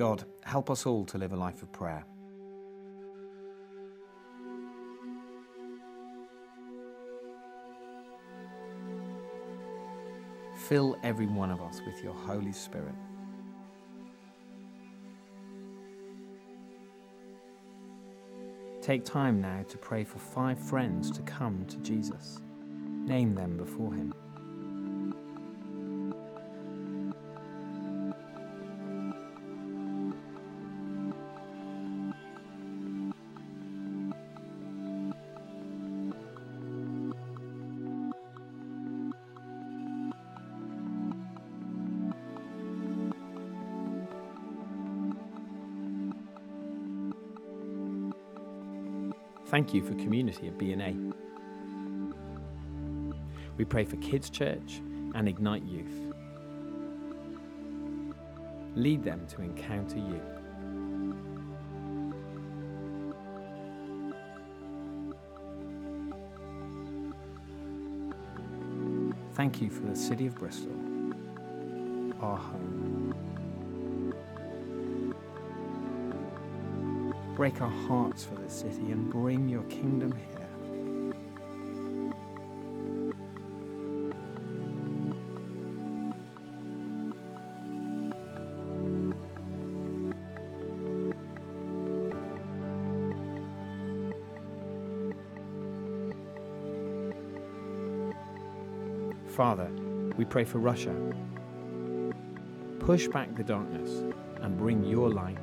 God, help us all to live a life of prayer. Fill every one of us with your Holy Spirit. Take time now to pray for five friends to come to Jesus. Name them before Him. Thank you for community at BNA. We pray for Kids Church and Ignite Youth. Lead them to encounter you. Thank you for the City of Bristol, our home. Break our hearts for this city and bring your kingdom here. Father, we pray for Russia. Push back the darkness and bring your light